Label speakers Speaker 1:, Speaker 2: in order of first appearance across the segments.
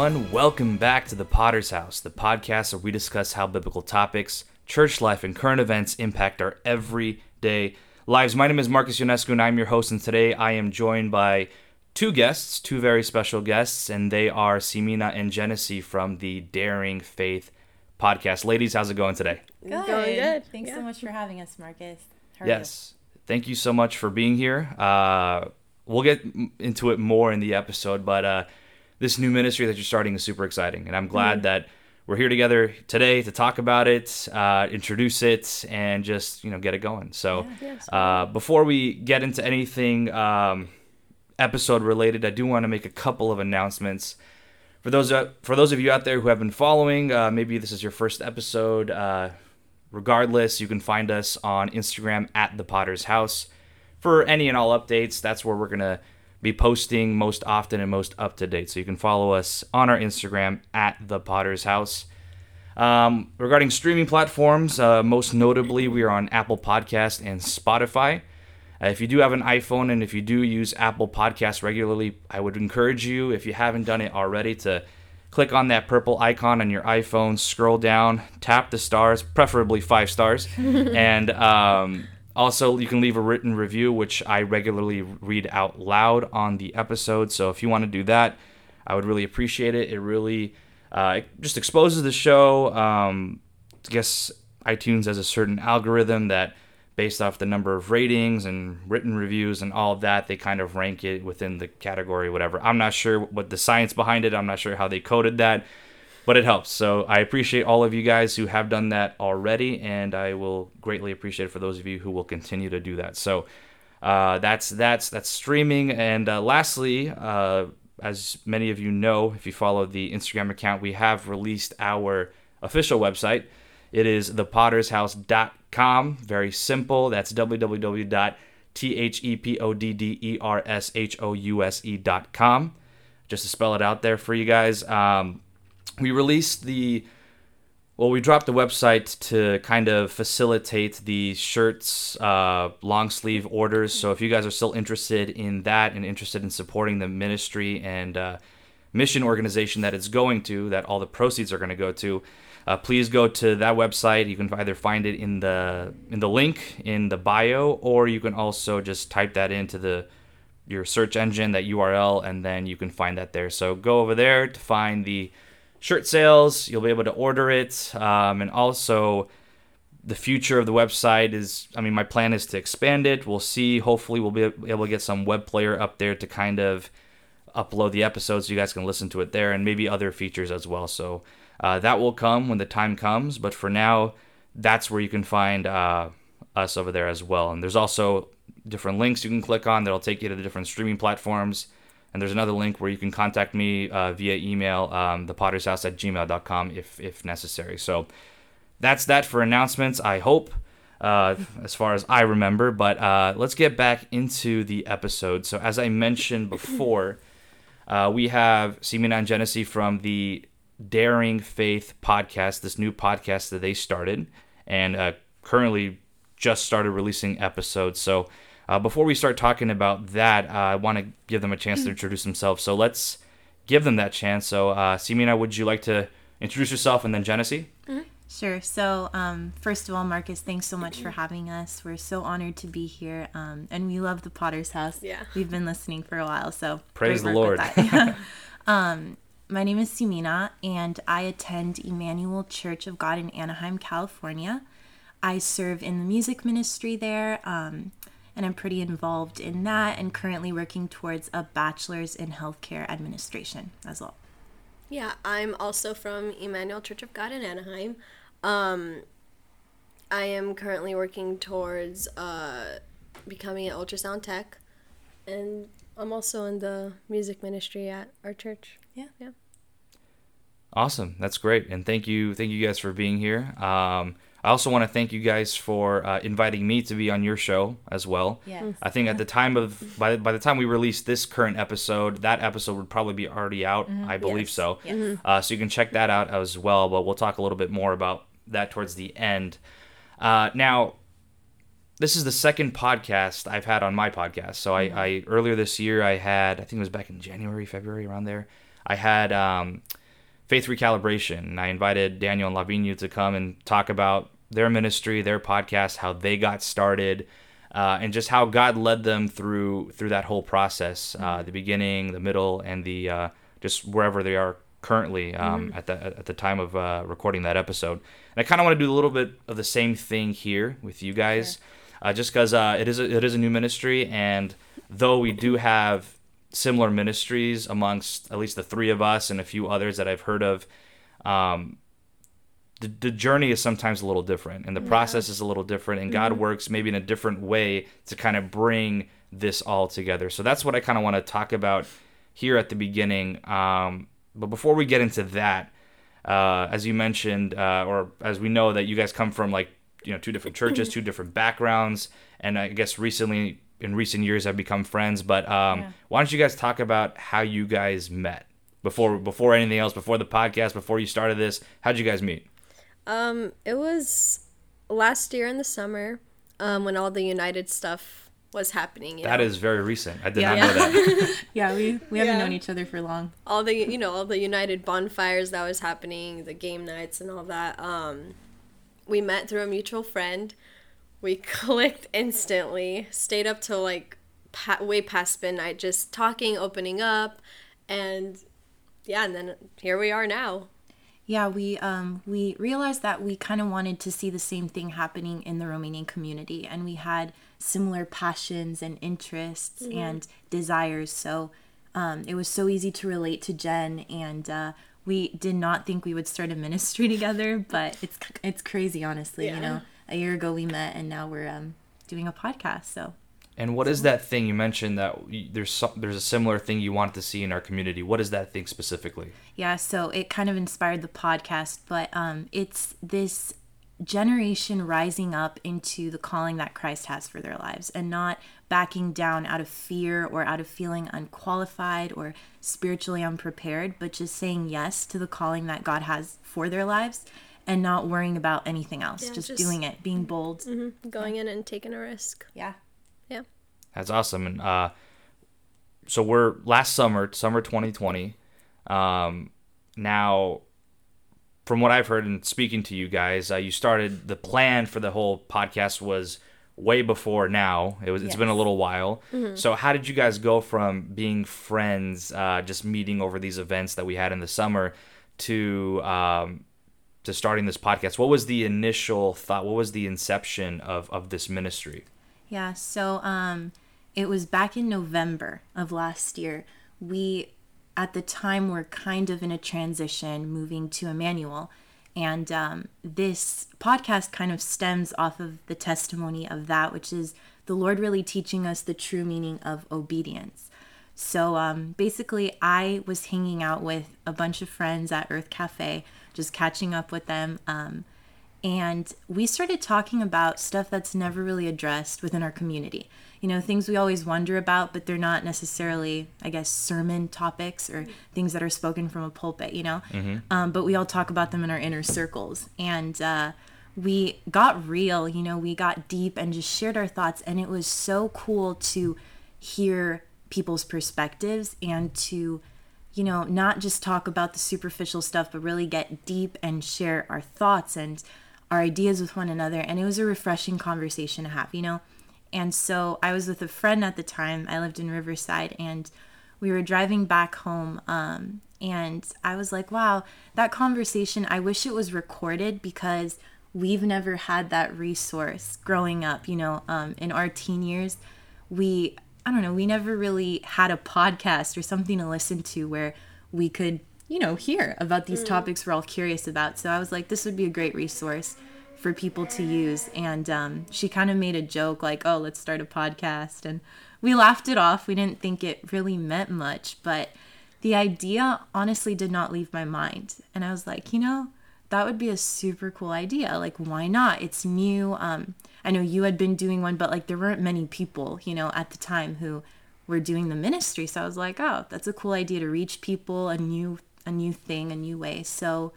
Speaker 1: Hey everyone, welcome back to the Potter's House, the podcast where we discuss how biblical topics, church life, and current events impact our everyday lives. My name is Marcus Ionescu, and I'm your host. And today I am joined by two guests, two very special guests, and they are Simina and Genesee from the Daring Faith podcast. Ladies, how's it going today?
Speaker 2: Good.
Speaker 3: Going good.
Speaker 2: Thanks
Speaker 3: Yeah.
Speaker 2: so much for having us, Marcus. How are
Speaker 1: yes. Thank you so much for being here. Uh, we'll get into it more in the episode, but uh, this new ministry that you're starting is super exciting, and I'm glad
Speaker 2: Mm-hmm.
Speaker 1: that we're here together today to talk about it, uh, introduce it, and just you know get it going. So,
Speaker 3: Yes.
Speaker 1: uh, before we get into anything um, episode related, I do want to make a couple of announcements. For those uh, for those of you out there who have been following, uh, maybe this is your first episode. Uh, regardless, you can find us on Instagram at the Potter's House for any and all updates. That's where we're gonna be posting most often and most up to date. So you can follow us on our Instagram at the Potter's House. Um, regarding streaming platforms, uh, most notably, we are on Apple Podcast and Spotify. Uh, if you do have an iPhone and if you do use Apple Podcasts regularly, I would encourage you, if you haven't done it already, to click on that purple icon on your iPhone, scroll down, tap the stars, preferably five stars, and um, also you can leave a written review, which I regularly read out loud on the episode. So if you want to do that, I would really appreciate it. It really uh, it just exposes the show. Um, I guess iTunes has a certain algorithm that, based off the number of ratings and written reviews and all of that, they kind of rank it within the category, whatever. I'm not sure what the science behind it. I'm not sure how they coded that, but it helps. So I appreciate all of you guys who have done that already, and I will greatly appreciate it for those of you who will continue to do that. So uh, that's that's that's streaming. And uh, lastly, uh, as many of you know, if you follow the Instagram account, we have released our official website. It is thepoddershouse.com. Very simple. That's www.thepoddershouse.com. Just to spell it out there for you guys. Um, we released the well, we dropped the website to kind of facilitate the shirts, uh, long sleeve orders. So if you guys are still interested in that and interested in supporting the ministry and uh, mission organization that it's going to, that all the proceeds are going to go to, uh, please go to that website. You can either find it in the in the link in the bio, or you can also just type that into the your search engine, that URL, and then you can find that there. So go over there to find the shirt sales. You'll be able to order it, um, and also the future of the website is. I mean, my plan is to expand it. We'll see. Hopefully, we'll be able to get some web player up there to kind of upload the episodes so you guys can listen to it there, and maybe other features as well. So uh, that will come when the time comes. But for now, that's where you can find uh, us over there as well. And there's also different links you can click on that'll take you to the different streaming platforms. And there's another link where you can contact me uh, via email, um, thepottershouse at gmail.com if, if necessary. So that's that for announcements, I hope, uh, as far as I remember. But uh, let's get back into the episode. So, as I mentioned before, uh, we have Simina and Genesee from the Daring Faith podcast, this new podcast that they started, and uh, currently just started releasing episodes. So, uh, before we start talking about that, uh, I want to give them a chance to introduce themselves. So, let's give them that chance. So, uh, Simina, would you like to introduce yourself and then Genesee?
Speaker 2: Sure. So, um, first of all, Marcus, thanks so much for having us. We're so honored to be here, um, and we love the Potter's House.
Speaker 3: Yeah.
Speaker 2: We've been listening for a while, so
Speaker 1: Praise the Lord.
Speaker 2: um, my name is Simina, and I attend Emmanuel Church of God in Anaheim, California. I serve in the music ministry there, um, and I'm pretty involved in that, and currently working towards a bachelor's in healthcare administration as well.
Speaker 3: Yeah, I'm also from Emmanuel Church of God in Anaheim. Um, I am currently working towards uh, becoming an ultrasound tech, and I'm also in the music ministry at our church.
Speaker 2: Yeah.
Speaker 3: Yeah.
Speaker 1: Awesome, that's great, and thank you, thank you guys for being here. Um, I also want to thank you guys for uh, inviting me to be on your show as well.
Speaker 2: Yes.
Speaker 1: I think at the time of by by the time we release this current episode, that episode would probably be already out. I believe
Speaker 2: Yes.
Speaker 1: so.
Speaker 2: Yes.
Speaker 1: Uh, so you can check that out as well. But we'll talk a little bit more about that towards the end. Uh, now, this is the second podcast I've had on my podcast. So I, I earlier this year I had I think it was back in January, February around there. I had um, Faith Recalibration, and I invited Daniel and Lavinu to come and talk about their ministry, their podcast, how they got started, uh, and just how God led them through through that whole process, uh, the beginning, the middle, and the uh, just wherever they are currently um, at the at the time of uh, recording that episode. And I kind of want to do a little bit of the same thing here with you guys, uh, just because uh, it is a, it is a new ministry, and though we do have similar ministries amongst at least the three of us and a few others that I've heard of. Um, the, the journey is sometimes a little different and the process is a little different and god works maybe in a different way to kind of bring this all together so that's what i kind of want to talk about here at the beginning um, but before we get into that uh, as you mentioned uh, or as we know that you guys come from like you know two different churches two different backgrounds and i guess recently in recent years have become friends but um,
Speaker 2: Yeah.
Speaker 1: why don't you guys talk about how you guys met before before anything else before the podcast before you started this how'd you guys meet
Speaker 3: Um, it was last year in the summer, um, when all the United stuff was happening. You
Speaker 1: That
Speaker 3: know?
Speaker 1: is very recent. I did
Speaker 2: Yeah.
Speaker 1: not know that.
Speaker 2: Yeah, we we haven't
Speaker 3: Yeah.
Speaker 2: known each other for long.
Speaker 3: all the you know all the United bonfires that was happening, the game nights and all that. Um, we met through a mutual friend. We clicked instantly. Stayed up till like pa- way past midnight, just talking, opening up, and yeah, and then here we are now.
Speaker 2: Yeah, we um we realized that we kind of wanted to see the same thing happening in the Romanian community, and we had similar passions and interests and desires. So um, it was so easy to relate to Jen, and uh, we did not think we would start a ministry together, but it's it's crazy, honestly. You know, a year ago we met, and now we're um, doing a podcast. So
Speaker 1: And what is that thing you mentioned that there's some, there's a similar thing you wanted to see in our community? What is that thing specifically?
Speaker 2: Yeah, so it kind of inspired the podcast, but um, it's this generation rising up into the calling that Christ has for their lives and not backing down out of fear or out of feeling unqualified or spiritually unprepared, but just saying yes to the calling that God has for their lives and not worrying about anything else,
Speaker 3: Yeah,
Speaker 2: just,
Speaker 3: just-
Speaker 2: doing it, being bold.
Speaker 3: Going in and taking a risk.
Speaker 2: Yeah.
Speaker 3: Yeah.
Speaker 1: That's awesome. And uh, so we're last summer, summer 2020. Um, now, from what I've heard and speaking to you guys, uh, you started the plan for the whole podcast was way before now. It was it's been a little while. So how did you guys go from being friends, uh, just meeting over these events that we had in the summer, to um, to starting this podcast? What was the initial thought? What was the inception of of this ministry?
Speaker 2: Yeah, so um it was back in November of last year. We at the time were kind of in a transition moving to Emmanuel. And um, this podcast kind of stems off of the testimony of that, which is the Lord really teaching us the true meaning of obedience. So um, basically, I was hanging out with a bunch of friends at Earth Cafe, just catching up with them. Um, and we started talking about stuff that's never really addressed within our community. You know, things we always wonder about, but they're not necessarily, I guess, sermon topics or things that are spoken from a pulpit, you know? Um, but we all talk about them in our inner circles. And uh, we got real, you know, we got deep and just shared our thoughts. And it was so cool to hear people's perspectives and to you know, not just talk about the superficial stuff, but really get deep and share our thoughts and our ideas with one another. And it was a refreshing conversation to have, you know? And so I was with a friend at the time. I lived in Riverside and we were driving back home. Um, and I was like, wow, that conversation, I wish it was recorded because we've never had that resource growing up, you know, um, in our teen years. We I don't know, we never really had a podcast or something to listen to where we could, you know, hear about these topics we're all curious about. So I was like, this would be a great resource for people to use. And um, she kind of made a joke like, oh, let's start a podcast. And we laughed it off. We didn't think it really meant much, but the idea honestly did not leave my mind. And I was like, you know, that would be a super cool idea. Like, why not? It's new. Um, I know you had been doing one, but like there weren't many people, you know, at the time who were doing the ministry. So I was like, oh, that's a cool idea to reach people, a new, a new thing, a new way. So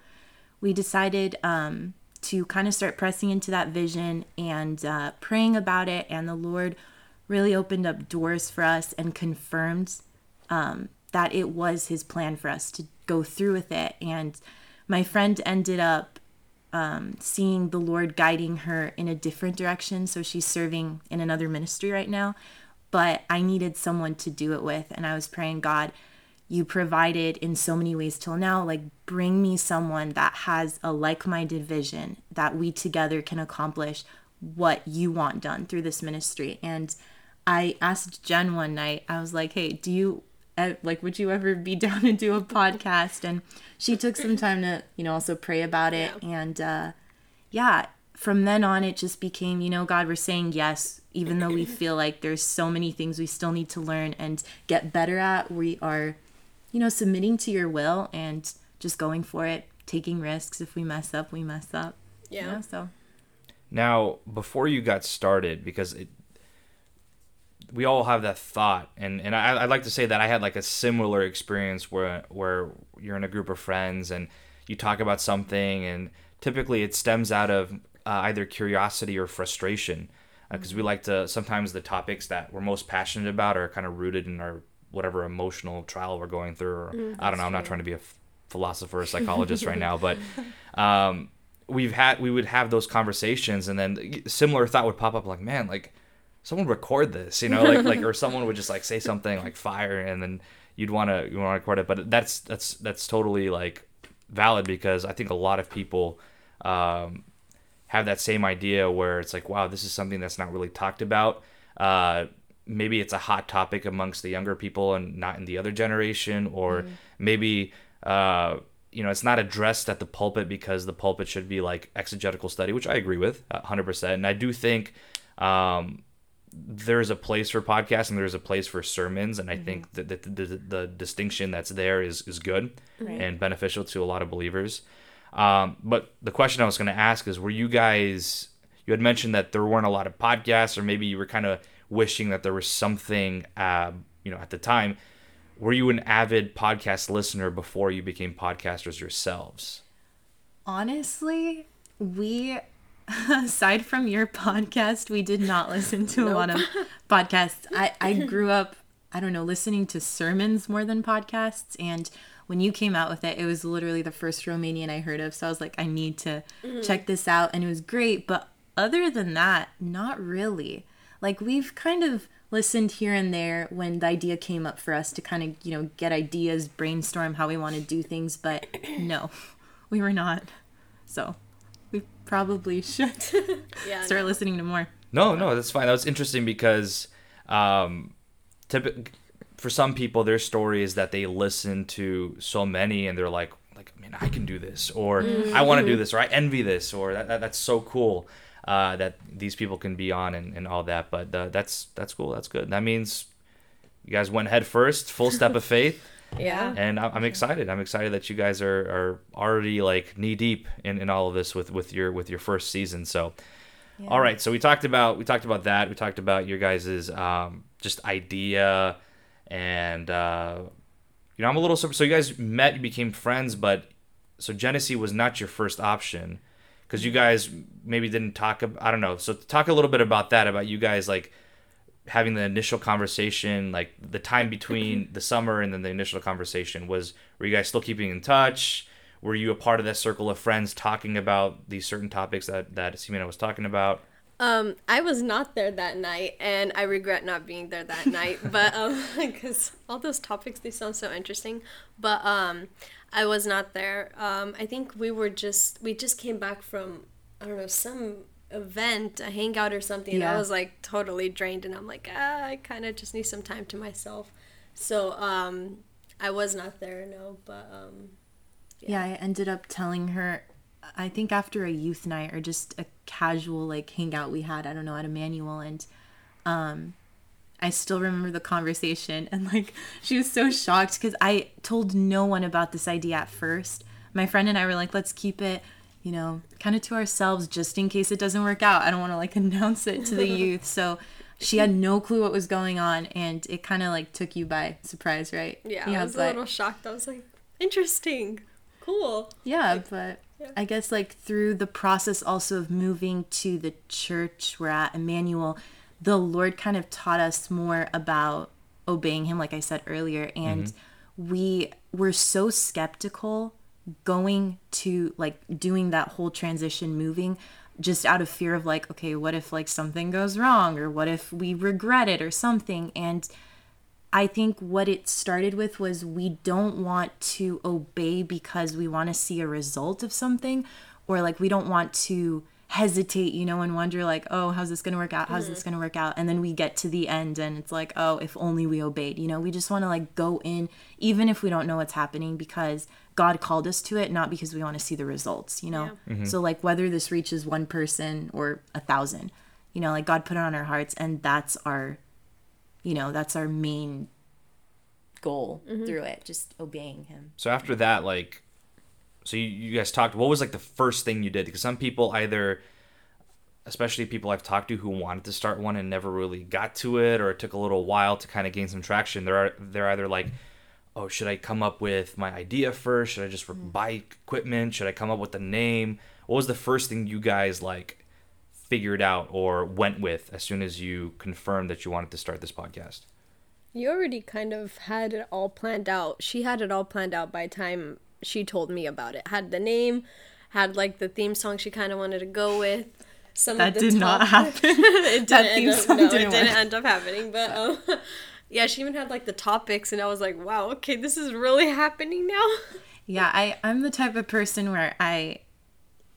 Speaker 2: we decided um, to kind of start pressing into that vision and uh, praying about it. And the Lord really opened up doors for us and confirmed um, that it was His plan for us to go through with it. And my friend ended up um, seeing the Lord guiding her in a different direction. So she's serving in another ministry right now. But I needed someone to do it with. And I was praying, God, you provided in so many ways till now. Like, bring me someone that has a like minded vision that we together can accomplish what you want done through this ministry. And I asked Jen one night, I was like, hey, do you uh, like would you ever be down to do a podcast and she took some time to you know also pray about it yeah. and uh yeah from then on it just became you know god we're saying yes even though we feel like there's so many things we still need to learn and get better at we are you know submitting to your will and just going for it taking risks. If we mess up we mess up. Yeah. You know, so.
Speaker 1: Now before you got started because it we all have that thought, and and I, I'd like to say that I had like a similar experience where where you're in a group of friends and you talk about something, and typically it stems out of uh, either curiosity or frustration, because uh, we like to sometimes the topics that we're most passionate about are kind of rooted in our whatever emotional trial we're going through. Or, mm, I don't know. I'm not trying to be a philosopher or psychologist right now, but um, we've had we would have those conversations, and then a similar thought would pop up like, man, like someone record this, you know, like like or someone would just like say something like fire, and then you'd want to you want to record it. But that's that's that's totally like valid because I think a lot of people um, have that same idea where it's like, wow, this is something that's not really talked about. Uh, maybe it's a hot topic amongst the younger people and not in the other generation, or mm. maybe. Uh, you know, it's not addressed at the pulpit because the pulpit should be like exegetical study, which I agree with 100%. And I do think um, there's a place for podcasts and there's a place for sermons and i mm-hmm. think that the, the, the, distinction that's there is, is good right. and beneficial to a lot of believers um, but the question i was going to ask is were you guys you had mentioned that there weren't a lot of podcasts or maybe you were kind of wishing that there was something uh, you know at the time were you an avid podcast listener before you became podcasters yourselves
Speaker 2: honestly we aside from your podcast, we did not listen to nope. a lot of podcasts. I, I grew up, I don't know, listening to sermons more than podcasts. And when you came out with it, it was literally the first Romanian I heard of. So I was like, I need to mm-hmm. check this out. And it was great. But other than that, not really. Like we've kind of listened here and there when the idea came up for us to kind of, you know, get ideas, brainstorm how we want to do things. But no, we were not. So probably should yeah, start no. listening to more.
Speaker 1: No, no, that's fine. That was interesting because um, typ- for some people, their story is that they listen to so many and they're like, like, man, I can do this, or mm-hmm. I want to do this, or I envy this, or that, that that's so cool uh, that these people can be on and, and all that. But uh, that's that's cool. That's good. That means you guys went head first, full step of faith.
Speaker 3: Yeah.
Speaker 1: And I'm excited. I'm excited that you guys are, are already like knee deep in, in all of this with, with your with your first season. So yeah. all right. So we talked about we talked about that. We talked about your guys's um, just idea and uh, you know I'm a little so you guys met, you became friends, but so Genesee was not your first option because you guys maybe didn't talk about I don't know. So talk a little bit about that about you guys like having the initial conversation, like the time between the summer and then the initial conversation, was were you guys still keeping in touch? Were you a part of that circle of friends talking about these certain topics that that Simina was talking about?
Speaker 3: Um, I was not there that night, and I regret not being there that night. But um, because all those topics they sound so interesting, but um, I was not there. Um, I think we were just we just came back from I don't know some event, a hangout or something, yeah. I was like totally drained, and I'm like, ah, I kind of just need some time to myself. So um, I was not there, no, but um,
Speaker 2: yeah. yeah, I ended up telling her. I think after a youth night or just a casual like hangout we had, I don't know, at Emmanuel, and um, I still remember the conversation, and like she was so shocked because I told no one about this idea at first. My friend and I were like, let's keep it you know, kind of to ourselves just in case it doesn't work out. I don't want to like announce it to the youth. So she had no clue what was going on and it kind of like took you by surprise, right?
Speaker 3: Yeah, yeah I was but, a little shocked. I was like, interesting. Cool.
Speaker 2: Yeah, like, but yeah. I guess like through the process also of moving to the church we're at, Emmanuel, the Lord kind of taught us more about obeying him like I said earlier and mm-hmm. we we're so skeptical going to like doing that whole transition moving just out of fear of like okay what if like something goes wrong or what if we regret it or something? And i think what it started with was we don't want to obey because we want to see a result of something or like we don't want to hesitate you know and wonder like oh how's this going to work out? How's this mm-hmm. going to work out? And then we get to the end and it's like oh if only we obeyed you know? We just want to like go in even if we don't know what's happening because god called us to it not because we want to see the results you know mm-hmm. so like whether this reaches one person or a thousand you know like god put it on our hearts and that's our you know that's our main goal mm-hmm. through it just obeying him
Speaker 1: So after that, like, so you, you guys talked. What was like the first thing you did? Because some people either, especially people I've talked to who wanted to start one and never really got to it, or it took a little while to kind of gain some traction. They're they're either like, oh, should I come up with my idea first? Should I just buy equipment? Should I come up with a name? What was the first thing you guys like figured out or went with as soon as you confirmed that you wanted to start this podcast?
Speaker 3: You already kind of had it all planned out. She had it all planned out by the time she told me about it. Had the name, had like the theme song she kind of wanted to go with. Some
Speaker 2: that
Speaker 3: of the
Speaker 2: did not happen
Speaker 3: it
Speaker 2: That
Speaker 3: didn't
Speaker 2: theme
Speaker 3: end up,
Speaker 2: song
Speaker 3: no,
Speaker 2: didn't
Speaker 3: it didn't end up happening. But um, yeah, she even had like the topics, and I was like, wow, okay, this is really happening now.
Speaker 2: Yeah, I I'm the type of person where I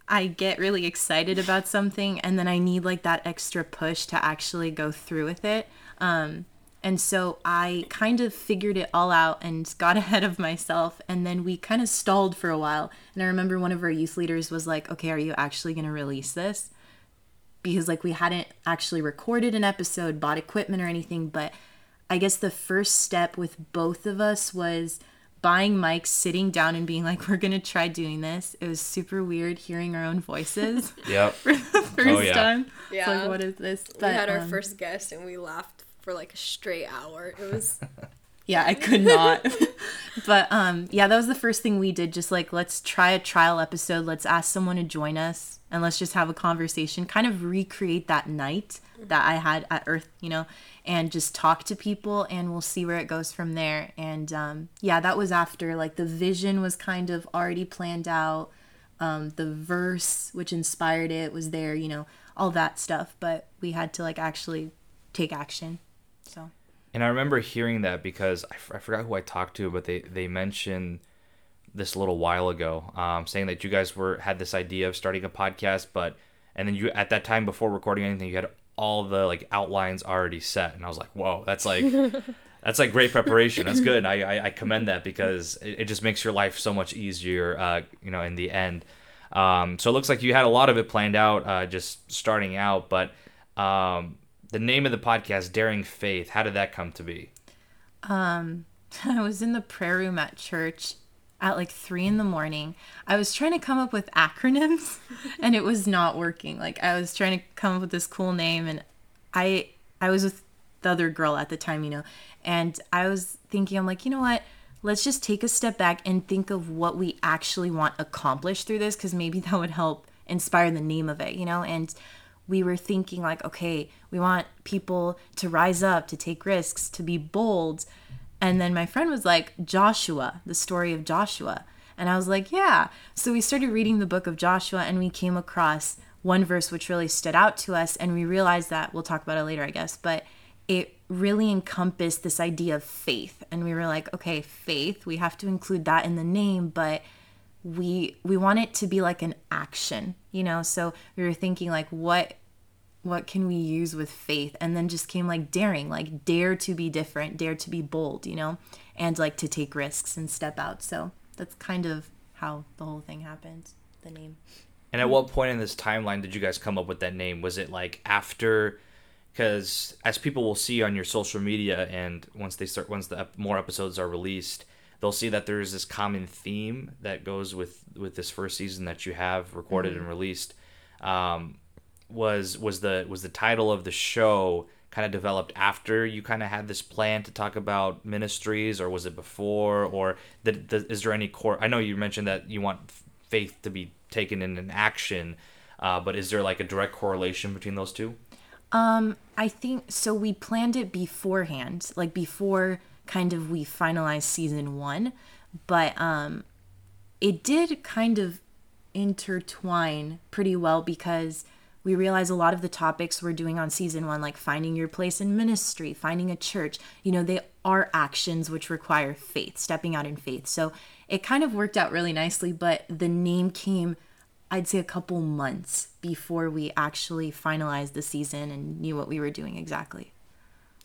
Speaker 2: I get really excited about something and then I need like that extra push to actually go through with it. Um and so I kind of figured it all out and got ahead of myself and then we kind of stalled for a while. And I remember one of our youth leaders was like, "Okay, are you actually going to release this?" Because like we hadn't actually recorded an episode, bought equipment or anything, but I guess the first step with both of us was buying mics, sitting down and being like, we're going to try doing this. It was super weird hearing our own voices
Speaker 1: Yep.
Speaker 2: for the first
Speaker 1: Oh, yeah.
Speaker 2: time. It's
Speaker 3: Yeah.
Speaker 2: like, what is this?
Speaker 3: we had our
Speaker 2: um,
Speaker 3: first guest, and we laughed for like a straight hour. It was
Speaker 2: Yeah, I could not. but um yeah, that was the first thing we did just like let's try a trial episode, let's ask someone to join us and let's just have a conversation, kind of recreate that night that I had at Earth, you know, and just talk to people and we'll see where it goes from there. And um yeah, that was after like the vision was kind of already planned out. Um the verse which inspired it was there, you know, all that stuff, but we had to like actually take action. So
Speaker 1: And I remember hearing that because I, f- I forgot who I talked to, but they, they mentioned this a little while ago, um, saying that you guys were had this idea of starting a podcast, but and then you at that time before recording anything, you had all the like outlines already set, and I was like, whoa, that's like that's like great preparation. That's good. I, I, I commend that because it, it just makes your life so much easier, uh, you know, in the end. Um, so it looks like you had a lot of it planned out, uh, just starting out, but um, the name of the podcast, Daring Faith, how did that come to be?
Speaker 2: Um, I was in the prayer room at church at like three in the morning. I was trying to come up with acronyms and it was not working. Like I was trying to come up with this cool name and I I was with the other girl at the time, you know, and I was thinking, I'm like, you know what? Let's just take a step back and think of what we actually want accomplished through this because maybe that would help inspire the name of it, you know? And we were thinking like okay we want people to rise up to take risks to be bold. And then my friend was like joshua the story of joshua. And i was like yeah. So we started reading the book of joshua and we came across one verse which really stood out to us and we realized that we'll talk about it later i guess but it really encompassed this idea of faith. And we were like okay faith we have to include that in the name but we we want it to be like an action you know so we were thinking like what what can we use with faith and then just came like daring like dare to be different dare to be bold you know and like to take risks and step out so that's kind of how the whole thing happened the name
Speaker 1: And at what point in this timeline did you guys come up with that name? Was it like after? Because as people will see on your social media, and once they start, once the more episodes are released, they'll see that there is this common theme that goes with with this first season that you have recorded and released. Um, was was the was the title of the show kind of developed after you kind of had this plan to talk about ministries, or was it before, or did, did, is there any core? I know you mentioned that you want faith to be taken in an action, uh, but is there like a direct correlation between those two?
Speaker 2: Um, I think so. We planned it beforehand, like before kind of we finalized season one. but um, it did kind of intertwine pretty well because we realize a lot of the topics we're doing on season one, like finding your place in ministry, finding a church, you know, they are actions which require faith, stepping out in faith. So it kind of worked out really nicely, but the name came, I'd say, a couple months before we actually finalized the season and knew what we were doing exactly.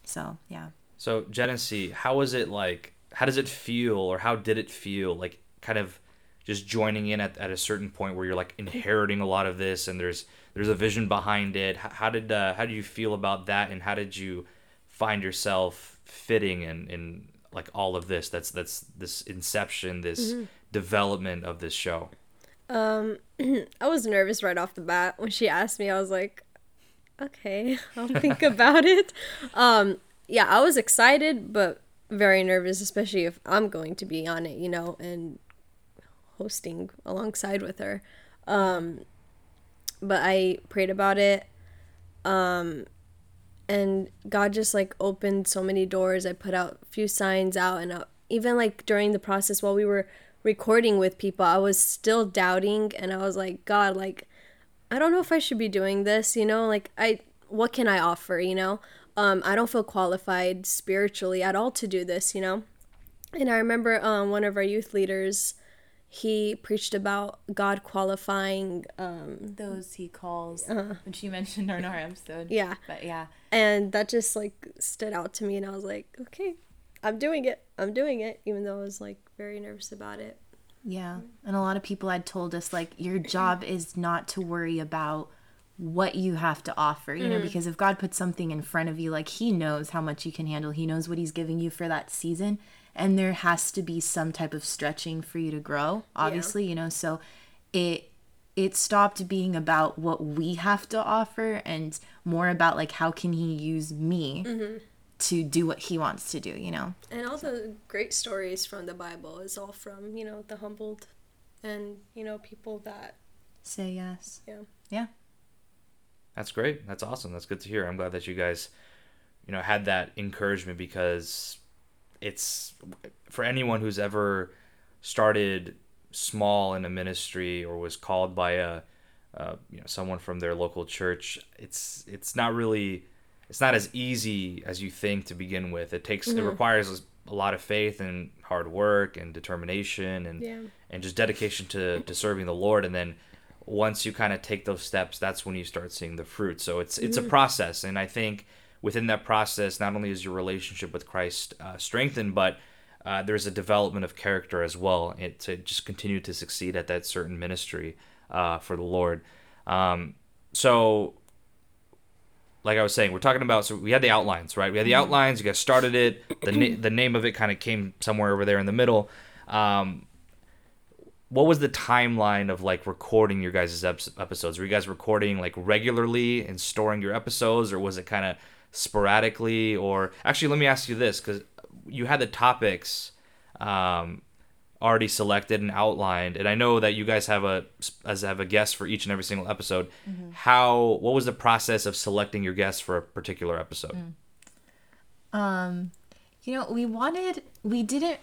Speaker 2: So, yeah.
Speaker 1: So, Genesee, how was it like? How does it feel, or how did it feel like kind of just joining in at, at a certain point where you're like inheriting a lot of this and there's there's a vision behind it how, how did uh, how did you feel about that and how did you find yourself fitting in in like all of this that's that's this inception this mm-hmm. development of this show
Speaker 3: um i was nervous right off the bat when she asked me i was like okay i'll think about it um yeah i was excited but very nervous especially if i'm going to be on it you know and hosting alongside with her. Um, but I prayed about it. Um, and God just like opened so many doors. I put out a few signs out, and uh, even like during the process while we were recording with people, I was still doubting, and I was like, God, like, I don't know if I should be doing this, you know, like, I, what can I offer, you know? Um, I don't feel qualified spiritually at all to do this, you know? And I remember um, one of our youth leaders he preached about God qualifying um,
Speaker 2: those he calls, uh, which you mentioned in our episode.
Speaker 3: Yeah,
Speaker 2: but yeah,
Speaker 3: and that just like stood out to me, and I was like, okay, I'm doing it. I'm doing it, even though I was like very nervous about it.
Speaker 2: Yeah, and a lot of people had told us like your job is not to worry about what you have to offer, you mm-hmm. know, because if God puts something in front of you, like He knows how much you can handle, He knows what He's giving you for that season. And there has to be some type of stretching for you to grow obviously yeah. you know. So it it stopped being about what we have to offer and more about like how can he use me mm-hmm. to do what he wants to do you know?
Speaker 3: And all the great stories from the bible is all from you know the humbled and you know people that
Speaker 2: say yes.
Speaker 3: Yeah.
Speaker 2: Yeah
Speaker 1: that's great. That's awesome. That's good to hear. I'm glad that you guys you know had that encouragement because it's for anyone who's ever started small in a ministry or was called by a uh, you know someone from their local church it's it's not really it's not as easy as you think to begin with. It takes mm-hmm. it requires a lot of faith and hard work and determination and
Speaker 3: yeah.
Speaker 1: and just dedication to to serving the lord. And then once you kind of take those steps that's when you start seeing the fruit so it's it's mm-hmm. a process and i think within that process, not only is your relationship with Christ uh, strengthened, but uh, there's a development of character as well it, to just continue to succeed at that certain ministry uh, for the Lord. Um, so, like I was saying, we're talking about so we had the outlines, right? We had the mm-hmm. outlines. You guys started it. The na- the name of it kind of came somewhere over there in the middle. Um, what was the timeline of like recording your guys' episodes? Were you guys recording like regularly and storing your episodes, or was it kind of sporadically or actually let me ask you this because you had the topics um, already selected and outlined and i know that you guys have a as have a guest for each and every single episode mm-hmm. how what was the process of selecting your guests for a particular episode
Speaker 2: mm. um you know we wanted we didn't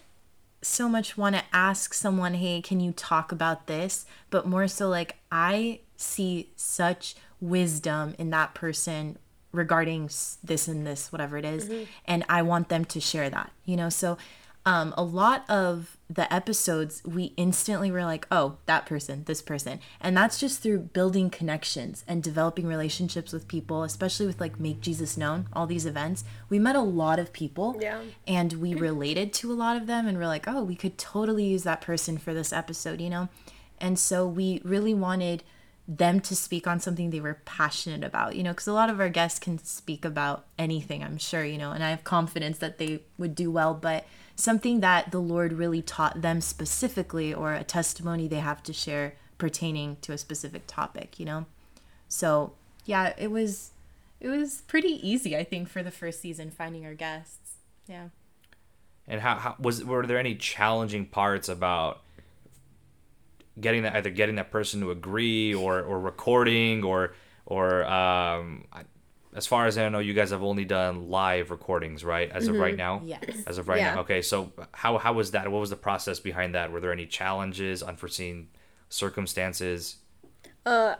Speaker 2: so much want to ask someone hey can you talk about this but more so like i see such wisdom in that person regarding this and this whatever it is, mm-hmm. and i want them to share that you know so um, a lot of the episodes we instantly were like oh that person this person. And that's just through building connections and developing relationships with people especially with like make jesus known all these events. We met a lot of people
Speaker 3: yeah.
Speaker 2: and we related to a lot of them and we're like oh we could totally use that person for this episode you know? And so we really wanted them to speak on something they were passionate about, you know, because a lot of our guests can speak about anything, I'm sure, you know, and I have confidence that they would do well, but something that the Lord really taught them specifically or a testimony they have to share pertaining to a specific topic, you know. So, yeah, it was it was pretty easy, I think, for the first season finding our guests. Yeah.
Speaker 1: And how, how was were there any challenging parts about getting that either getting that person to agree or or recording or or um, as far as I know, you guys have only done live recordings, right? As of right now.
Speaker 2: Yes.
Speaker 1: As of right
Speaker 3: Yeah.
Speaker 1: now. Okay. So how how was that? What was the process behind that? Were there any challenges, unforeseen circumstances?
Speaker 3: Uh,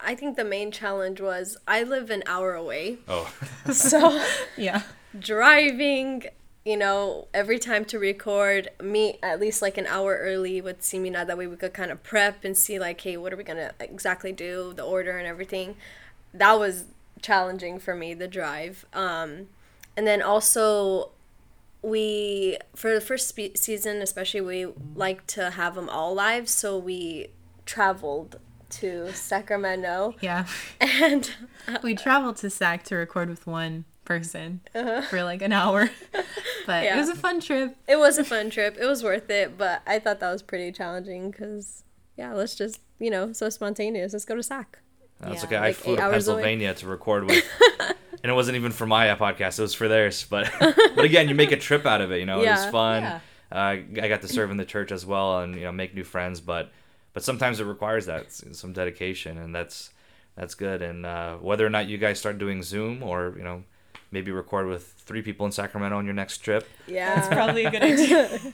Speaker 3: I think the main challenge was I live an hour away,
Speaker 1: Oh,
Speaker 3: so
Speaker 2: Yeah.
Speaker 3: driving. You know, every time to record, meet at least like an hour early with Simina. That way we could kind of prep and see like, hey, what are we gonna exactly do, the order and everything. That was challenging for me, the drive. Um, and then also we for the first spe- season especially we like to have them all live so we traveled to sacramento
Speaker 2: Yeah.
Speaker 3: and
Speaker 2: we traveled to SAC to record with one person for like an hour. But
Speaker 3: Yeah.
Speaker 2: it was a fun trip.
Speaker 3: it was a fun trip it was worth it but i thought that was pretty challenging because yeah let's just you know so spontaneous let's go to sac
Speaker 1: that's
Speaker 2: Yeah.
Speaker 1: okay. I
Speaker 3: Like
Speaker 1: flew to
Speaker 3: hours away.
Speaker 1: Pennsylvania to record with, and it wasn't even for my podcast. It was for theirs. But but again, you make a trip out of it. You know, it was fun.
Speaker 2: Yeah.
Speaker 1: Uh, I got to serve in the church as well, and you know, make new friends. But but sometimes it requires that some dedication, and that's that's good. And uh, whether or not you guys start doing Zoom or you know maybe record with three people in Sacramento on your next trip.
Speaker 3: yeah
Speaker 2: That's probably a good idea.
Speaker 3: yeah,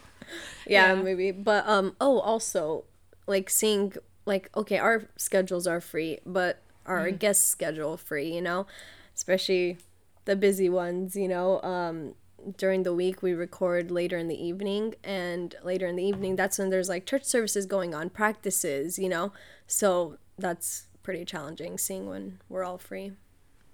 Speaker 2: Yeah.
Speaker 3: maybe but um oh also like seeing like okay our schedules are free but our guest schedule free you know? Especially the busy ones you know? Um during the week we record later in the evening and later in the evening that's when there's like church services going on practices you know? So that's pretty challenging seeing when we're all free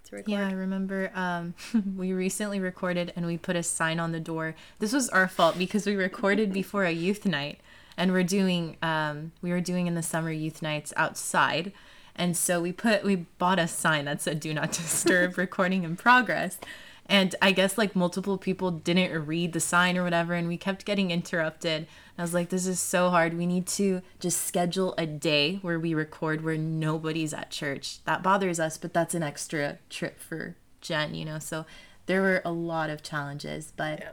Speaker 3: to record.
Speaker 2: Yeah, I remember um, we recently recorded and we put a sign on the door. This was our fault because we recorded before a youth night and we're doing um, we were doing in the summer youth nights outside. And so we put we bought a sign that said do not disturb recording in progress. And I guess like multiple people didn't read the sign or whatever and we kept getting interrupted. I was like this is so hard. We need to just schedule a day where we record where nobody's at church. That bothers us, but that's an extra trip for Jen, you know. So there were a lot of challenges, but
Speaker 3: Yeah.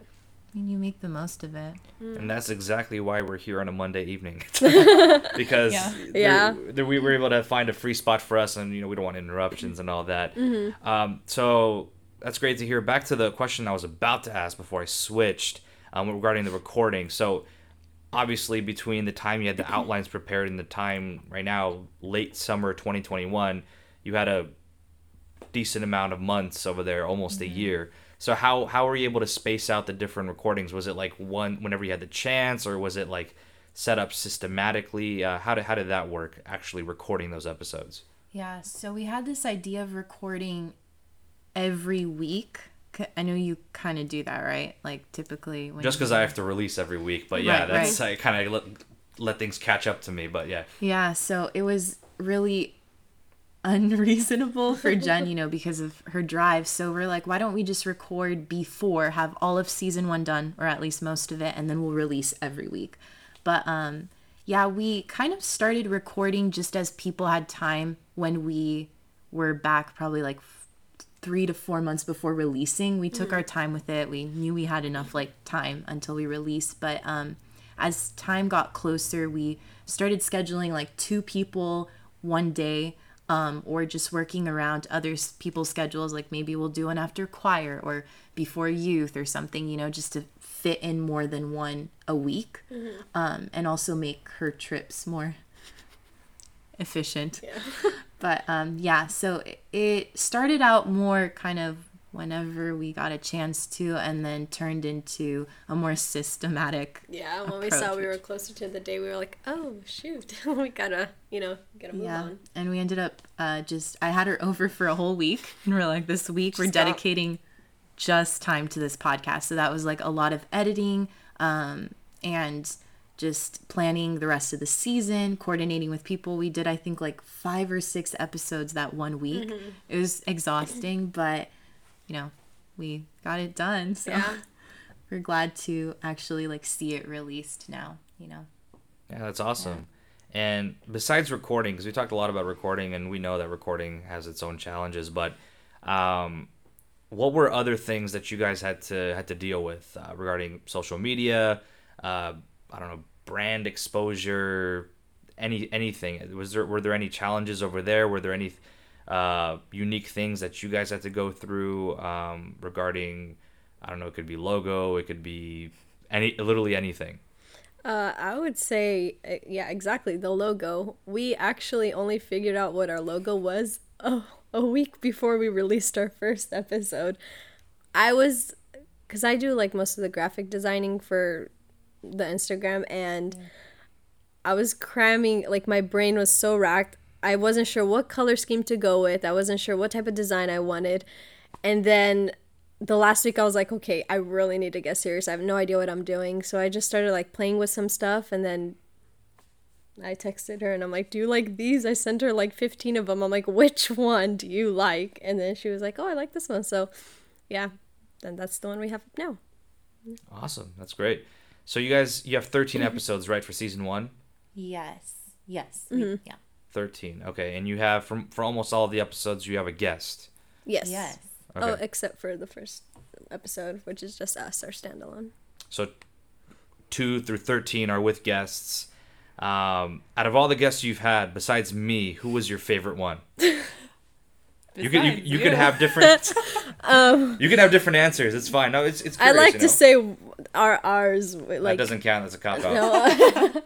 Speaker 2: I mean, you make the most of it.
Speaker 1: And that's exactly why we're here on a Monday evening. because
Speaker 2: Yeah.
Speaker 1: there-
Speaker 3: Yeah.
Speaker 1: there- we were able to find a free spot for us, and you know we don't want interruptions and all that. Um, so that's great to hear. Back to the question I was about to ask before I switched um, regarding the recording. So obviously, between the time you had the outlines prepared and the time right now, late summer 2021, you had a decent amount of months over there, almost a year. So how how were you able to space out the different recordings? Was it like one whenever you had the chance, or was it like set up systematically? Uh, how did how did that work? Actually recording those episodes.
Speaker 2: Yeah, so we had this idea of recording every week. I know you kind of do that, right? Like typically when
Speaker 1: Just because I have to release every week, but yeah,
Speaker 2: Right,
Speaker 1: that's
Speaker 2: right.
Speaker 1: I kind of let, let things catch up to me. But yeah,
Speaker 2: Yeah, so it was really unreasonable for Jen, you know, because of her drive. So we're like, why don't we just record before, have all of season one done, or at least most of it, and then we'll release every week. But um, yeah, we kind of started recording just as people had time when we were back, probably like three to four months before releasing. We took our time with it. We knew we had enough like time until we released, but um, as time got closer, we started scheduling like two people one day um, or just working around other people's schedules. Like maybe we'll do one after choir or before youth or something, you know, just to fit in more than one a week um, and also make her trips more efficient. Yeah. But um, yeah, so it started out more kind of whenever we got a chance to, and then turned into a more systematic.
Speaker 3: Yeah, when we saw we were closer to the day, we were like, oh, shoot, we gotta, you know, gotta move
Speaker 2: Yeah,
Speaker 3: on.
Speaker 2: and we ended up uh, just I had her over for a whole week, and we're like, this week we're
Speaker 3: stop.
Speaker 2: dedicating just time to this podcast. So that was like a lot of editing, um, and just planning the rest of the season, coordinating with people. We did I think like five or six episodes that one week. It was exhausting, but you know, we got it done. So
Speaker 3: Yeah.
Speaker 2: we're glad to actually like see it released now. You know.
Speaker 1: yeah, that's awesome. And besides recording, because we talked a lot about recording, and we know that recording has its own challenges, but um, what were other things that you guys had to had to deal with uh, regarding social media? Uh, I don't know, brand exposure, any anything. Was there were there any challenges over there? Were there any uh, unique things that you guys had to go through um, regarding, I don't know, it could be logo, it could be any, literally anything.
Speaker 3: Uh, I would say, uh, yeah, exactly. The logo. We actually only figured out what our logo was a, a week before we released our first episode. I was, because I do like most of the graphic designing for the Instagram, and I was cramming, like, my brain was so racked. I wasn't sure what color scheme to go with, I wasn't sure what type of design I wanted. And then the last week I was like, okay, I really need to get serious. I have no idea what I'm doing. So I just started like playing with some stuff and then I texted her and I'm like, "Do you like these?" I sent her like 15 of them. I'm like, "Which one do you like?" And then she was like, "Oh, I like this one." So, yeah. Then that's the one we have now.
Speaker 1: Awesome. That's great. So you guys you have 13 episodes right for season 1?
Speaker 2: Yes. Yes. we- yeah.
Speaker 1: 13. Okay. And you have from for almost all of the episodes you have a guest.
Speaker 3: Yes.
Speaker 2: Yes.
Speaker 3: Oh, except for the first episode, which is just us, our standalone.
Speaker 1: So 2 through 13 are with guests. Um, out of all the guests you've had besides me, who was your favorite one? You could you,
Speaker 2: Besides
Speaker 1: you could have different
Speaker 3: Um,
Speaker 1: You can have different answers. It's fine. No, it's it's
Speaker 3: I like
Speaker 1: you
Speaker 3: to say our ours like that
Speaker 1: doesn't count as a cop out.
Speaker 3: no,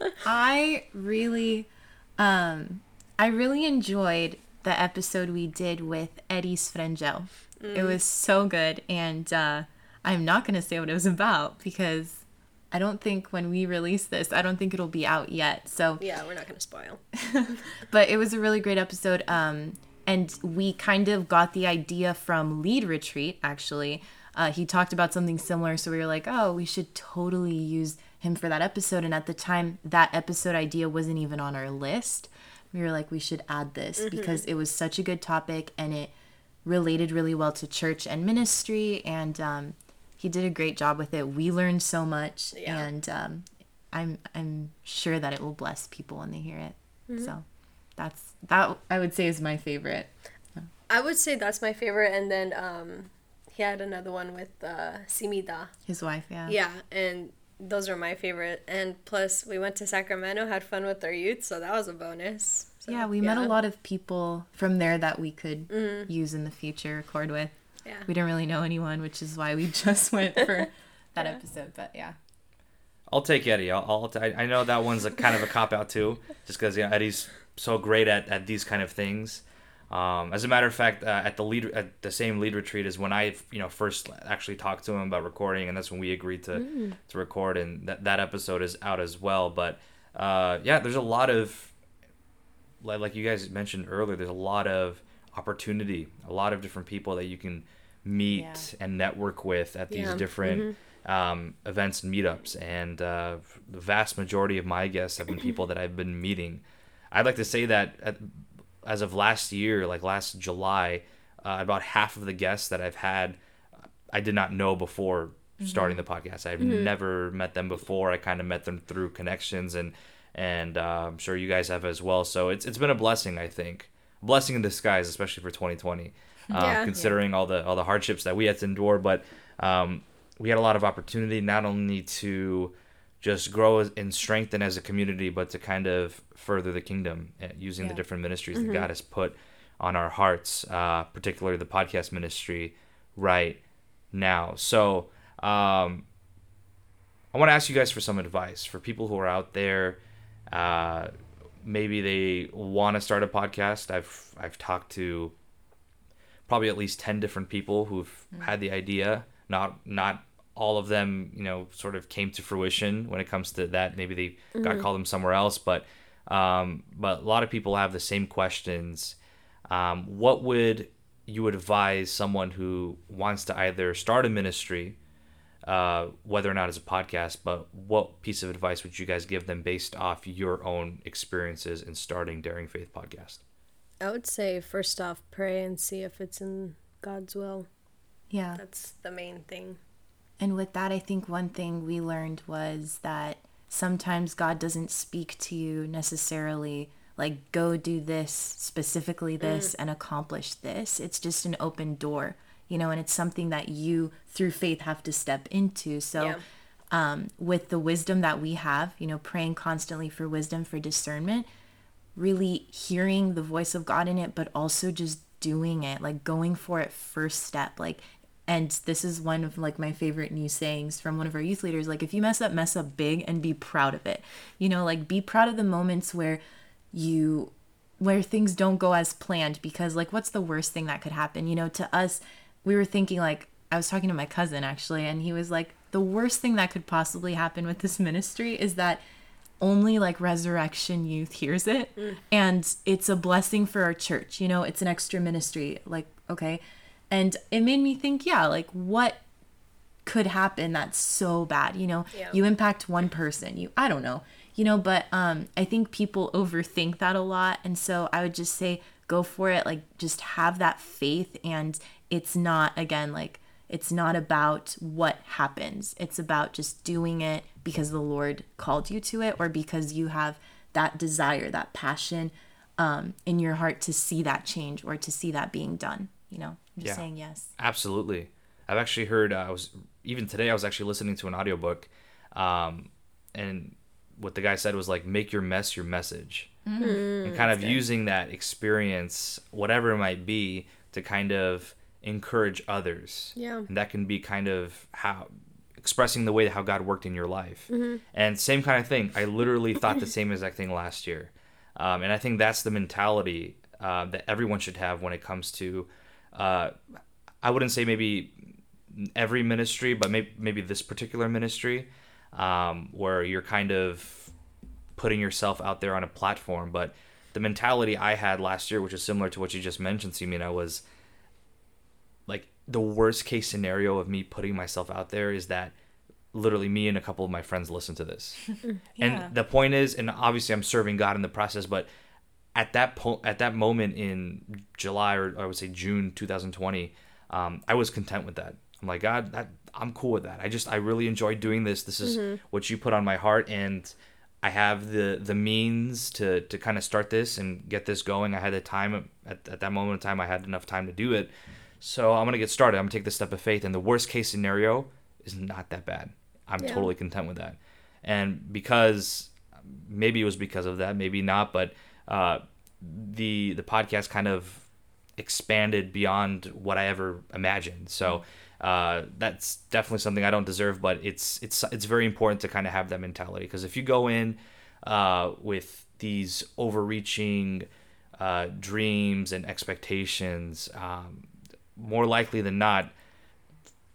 Speaker 2: I really, um, I really enjoyed the episode we did with Eddie Sfrengel. It was so good, and uh, I'm not gonna say what it was about because I don't think when we release this, I don't think it'll be out yet. So
Speaker 3: yeah, we're not gonna spoil.
Speaker 2: but it was a really great episode um and we kind of got the idea from lead retreat actually uh, he talked about something similar so we were like oh we should totally use him for that episode and at the time that episode idea wasn't even on our list we were like we should add this because it was such a good topic and it related really well to church and ministry and um, he did a great job with it we learned so much
Speaker 3: Yeah.
Speaker 2: and um, I'm I'm sure that it will bless people when they hear it. So that's that I would say is my favorite.
Speaker 3: I would say that's my favorite, and then um, he had another one with uh, Simida.
Speaker 2: His wife, yeah.
Speaker 3: Yeah, and those are my favorite. And plus, we went to Sacramento, had fun with our youth, so that was a bonus. So,
Speaker 2: Yeah, we met a lot of people from there that we could mm-hmm. use in the future, record with.
Speaker 3: Yeah.
Speaker 2: We didn't really know anyone, which is why we just went for that episode. But yeah.
Speaker 1: I'll take Eddie. I'll, I'll t- I know that one's a kind of a cop out too, just because you know, Eddie's so great at, at these kind of things. Um, as a matter of fact, uh, at the lead at the same lead retreat is when I you know first actually talked to him about recording, and that's when we agreed to to record, and that that episode is out as well. But uh, yeah, there's a lot of like like you guys mentioned earlier. There's a lot of opportunity, a lot of different people that you can meet
Speaker 2: Yeah.
Speaker 1: and network with at these
Speaker 3: Yeah.
Speaker 1: different um, events and meetups. And uh, the vast majority of my guests have been people that I've been meeting. I'd like to say that at, as of last year, like last July, uh, about half of the guests that I've had, I did not know before starting the podcast. I've never met them before. I kind of met them through connections, and and uh, I'm sure you guys have as well. So it's it's been a blessing, I think, a blessing in disguise, especially for 2020, uh,
Speaker 3: Yeah.
Speaker 1: considering all the all the hardships that we had to endure. But um, we had a lot of opportunity not only to just grow and strengthen as a community, but to kind of further the kingdom uh, using the different ministries that God has put on our hearts, uh, particularly the podcast ministry right now. So um, I want to ask you guys for some advice for people who are out there. Uh, maybe they want to start a podcast. I've I've talked to probably at least 10 different people who've had the idea not not all of them you know sort of came to fruition when it comes to that maybe they got called them somewhere else but um, but a lot of people have the same questions um, what would you advise someone who wants to either start a ministry uh, whether or not it's a podcast but what piece of advice would you guys give them based off your own experiences in starting daring faith podcast
Speaker 3: I would say first off, pray and see if it's in God's will.
Speaker 2: Yeah.
Speaker 3: That's the main thing.
Speaker 2: And with that, I think one thing we learned was that sometimes God doesn't speak to you necessarily like, go do this, specifically this, and accomplish this. It's just an open door, you know, and it's something that you, through faith, have to step into. So,
Speaker 3: Yeah.
Speaker 2: um, with the wisdom that we have, you know, praying constantly for wisdom, for discernment, really hearing the voice of God in it, but also just doing it, like going for it first step. Like, and this is one of like my favorite new sayings from one of our youth leaders. Like, if you mess up, mess up big and be proud of it. You know, like be proud of the moments where you where things don't go as planned because like what's the worst thing that could happen you know to us we were thinking like i was talking to my cousin actually and he was like the worst thing that could possibly happen with this ministry is that only like resurrection youth hears it mm. and it's a blessing for our church you know it's an extra ministry like okay and it made me think yeah like what could happen that's so bad you know? Yeah. you impact one person you i don't know you know but um i think people overthink that a lot. And so i would just say go for it like just have that faith and it's not again like it's not about what happens. It's about just doing it because the lord called you to it or because you have that desire that passion um, in your heart to see that change or to see that being done you know just yeah, saying yes.
Speaker 1: Absolutely. I've actually heard uh, i was even today i was actually listening to an audiobook um, and what the guy said was like make your mess your message. Mm. and kind of using that experience whatever it might be to kind of encourage others.
Speaker 3: Yeah.
Speaker 1: And that can be kind of how expressing the way how god worked in your life. Mm-hmm. and same kind of thing. I literally thought the same exact thing last year. Um, and i think that's the mentality uh, that everyone should have when it comes to uh, i wouldn't say maybe every ministry but maybe, maybe this particular ministry um, where you're kind of putting yourself out there on a platform. But the mentality I had last year, which is similar to what you just mentioned, Simina, was like the worst case scenario of me putting myself out there is that literally me and a couple of my friends listen to this. yeah. And the point is, and obviously I'm serving God in the process, but at that point, at that moment in July or I would say June 2020, um, I was content with that. I'm like, God, that I'm cool with that. I just I really enjoy doing this. This is mm-hmm. what you put on my heart and I have the the means to to kind of start this and get this going. I had the time at, at that moment in time I had enough time to do it. So I'm gonna get started. I'm gonna take this step of faith and the worst case scenario is not that bad. I'm yeah. totally content with that. And because maybe it was because of that, maybe not, but uh, the the podcast kind of expanded beyond what I ever imagined. So mm-hmm uh, that's definitely something I don't deserve, but it's it's it's very important to kind of have that mentality because if you go in uh, with these overreaching uh, dreams and expectations, um, more likely than not,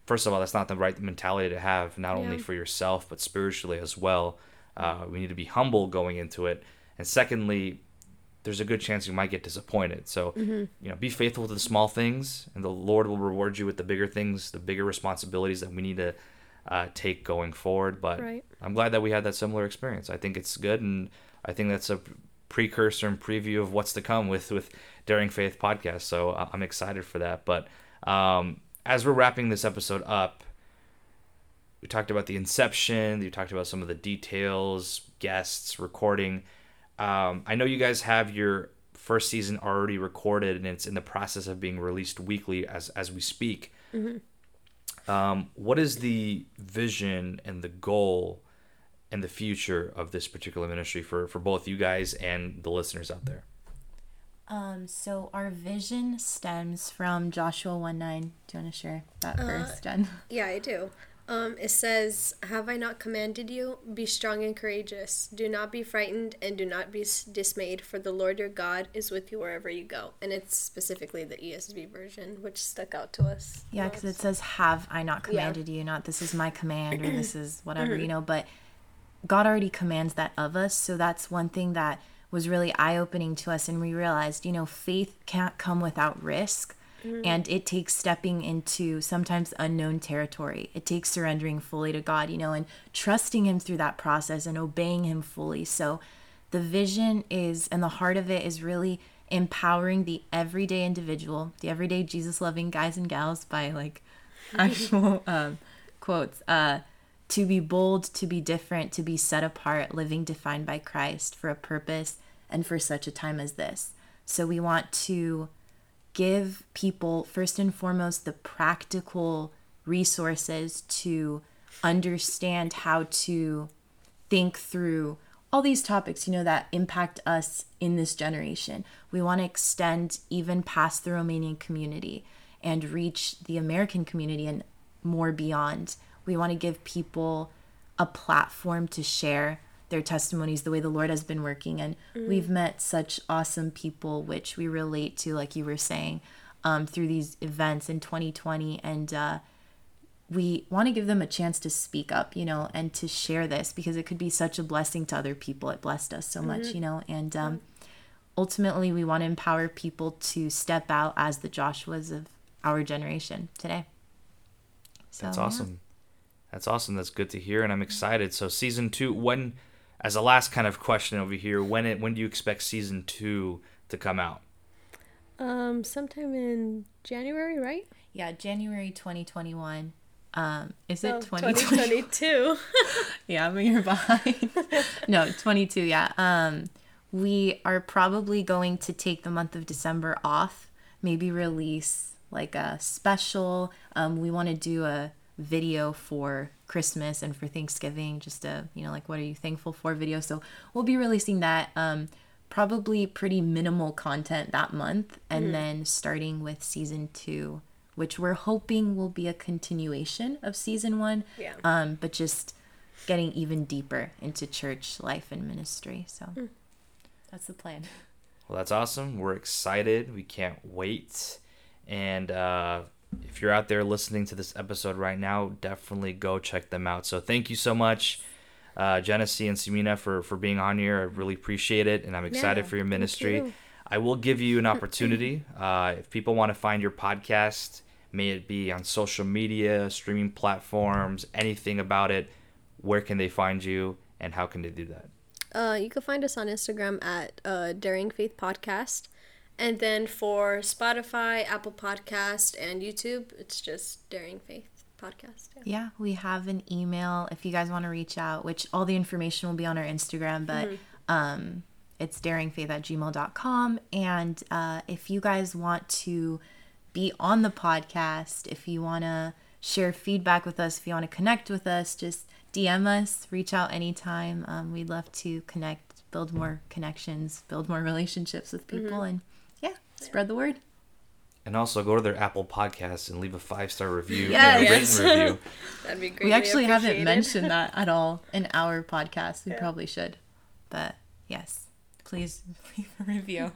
Speaker 1: first of all, that's not the right mentality to have, not yeah. only for yourself but spiritually as well. Uh, we need to be humble going into it, and secondly, there's a good chance you might get disappointed. So, mm-hmm. you know, be faithful to the small things, and the Lord will reward you with the bigger things, the bigger responsibilities that we need to uh, take going forward. But right. I'm glad that we had that similar experience. I think it's good, and I think that's a precursor and preview of what's to come with with Daring Faith podcast. So uh, I'm excited for that. But um, as we're wrapping this episode up, we talked about the inception. You talked about some of the details, guests, recording um, I know you guys have your first season already recorded and it's in the process of being released weekly as as we speak. Mm-hmm. Um, what is the vision and the goal and the future of this particular ministry for for both you guys and the listeners out there?
Speaker 2: Um, so our vision stems from Joshua 1 9. Do you want to share that uh, first, Jen?
Speaker 3: Yeah, I do. Um, it says, Have I not commanded you? Be strong and courageous. Do not be frightened and do not be dismayed, for the Lord your God is with you wherever you go. And it's specifically the ESV version, which stuck out to us.
Speaker 2: Yeah, because it says, Have I not commanded yeah. you? Not this is my command or this is whatever, mm-hmm. you know, but God already commands that of us. So that's one thing that was really eye opening to us. And we realized, you know, faith can't come without risk. Mm-hmm. And it takes stepping into sometimes unknown territory. It takes surrendering fully to God, you know, and trusting Him through that process and obeying Him fully. So the vision is, and the heart of it is really empowering the everyday individual, the everyday Jesus loving guys and gals by like actual um, quotes, uh, to be bold, to be different, to be set apart, living defined by Christ for a purpose and for such a time as this. So we want to give people, first and foremost, the practical resources to understand how to think through all these topics, you know, that impact us in this generation. We want to extend even past the Romanian community and reach the American community and more beyond. We want to give people a platform to share their testimonies the way the Lord has been working. And we've met such awesome people, which we relate to, like you were saying, um, through these events in 2020. And uh, we want to give them a chance to speak up, you know, and to share this because it could be such a blessing to other people. It blessed us so much, you know, and um, ultimately we want to empower people to step out as the Joshuas of our generation today. So,
Speaker 1: That's
Speaker 2: yeah.
Speaker 1: awesome. That's awesome. That's good to hear, and I'm excited. So season two, when, as a last kind of question over here, when it when do you expect season two to come out?
Speaker 3: Um, sometime in January, right?
Speaker 2: Yeah, January 2021. Um, is it
Speaker 3: Oh,
Speaker 2: 2020?
Speaker 3: 2022.
Speaker 2: yeah, but you're behind. no, 22. Yeah. Um, we are probably going to take the month of December off. Maybe release like a special. Um, we want to do a video for Christmas and for Thanksgiving. Just a you know like what are you thankful for video. So we'll be releasing that. Um, probably pretty minimal content that month, and then starting with season two. Which we're hoping will be a continuation of season one,
Speaker 3: Yeah.
Speaker 2: um, but just getting even deeper into church life and ministry. So that's the plan.
Speaker 1: Well, that's awesome. We're excited. We can't wait. And uh, if you're out there listening to this episode right now, definitely go check them out. So thank you so much, uh, Genesee and Simina, for, for being on here. I really appreciate it. And I'm excited
Speaker 3: Yeah,
Speaker 1: for your ministry.
Speaker 3: you.
Speaker 1: I will give you an opportunity. Uh, if people want to find your podcast, may it be on social media, streaming platforms, anything about it, where can they find you and how can they do that?
Speaker 3: Uh, you can find us on Instagram at uh, Daring Faith Podcast. And then for Spotify, Apple Podcast, and YouTube, it's just Daring Faith Podcast. Yeah.
Speaker 2: Yeah, we have an email if you guys want to reach out, which all the information will be on our Instagram, but um, it's daringfaith at gmail.com. And uh, if you guys want to be on the podcast, if you want to share feedback with us, if you want to connect with us, just DM us, reach out anytime. Um, we'd love to connect, build more connections, build more relationships with people, and yeah, spread the word.
Speaker 1: And also go to their Apple Podcasts and leave a five star review
Speaker 2: Yes.
Speaker 1: and a
Speaker 3: Yes.
Speaker 1: written review.
Speaker 3: That'd be great.
Speaker 2: we actually haven't mentioned that at all in our podcast. We probably should. But yes, please leave a review.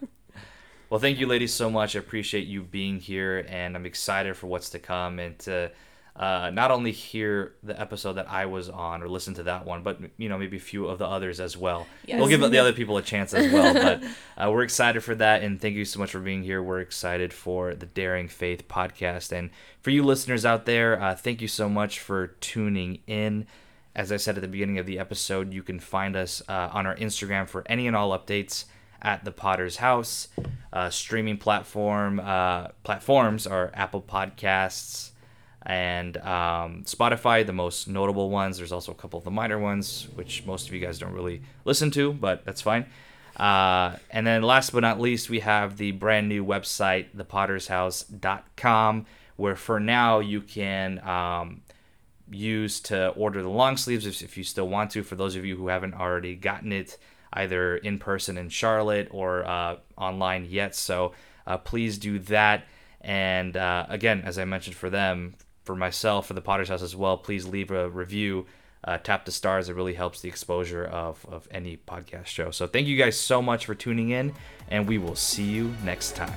Speaker 1: Well, thank you, ladies, so much. I appreciate you being here, and I'm excited for what's to come and to uh, not only hear the episode that I was on or listen to that one, but you know maybe a few of the others as well. We'll give the other people a chance as well. But uh, we're excited for that, and thank you so much for being here. We're excited for the Daring Faith podcast, and for you listeners out there, uh, thank you so much for tuning in. As I said at the beginning of the episode, you can find us uh, on our Instagram for any and all updates at the Podders House. Uh, streaming platform uh, platforms are Apple Podcasts and um, Spotify, the most notable ones. There's also a couple of the minor ones, which most of you guys don't really listen to, but that's fine. Uh, and then last but not least, we have the brand new website, thepoddershouse.com, where for now you can um, use to order the long sleeves if, if you still want to. For those of you who haven't already gotten it, either in person in Charlotte or uh, online yet, so uh, please do that. And uh, again, as I mentioned for them, for myself, for the Podders House as well, please leave a review. Uh, tap the stars. It really helps the exposure of, of any podcast show. So thank you guys so much for tuning in, and we will see you next time.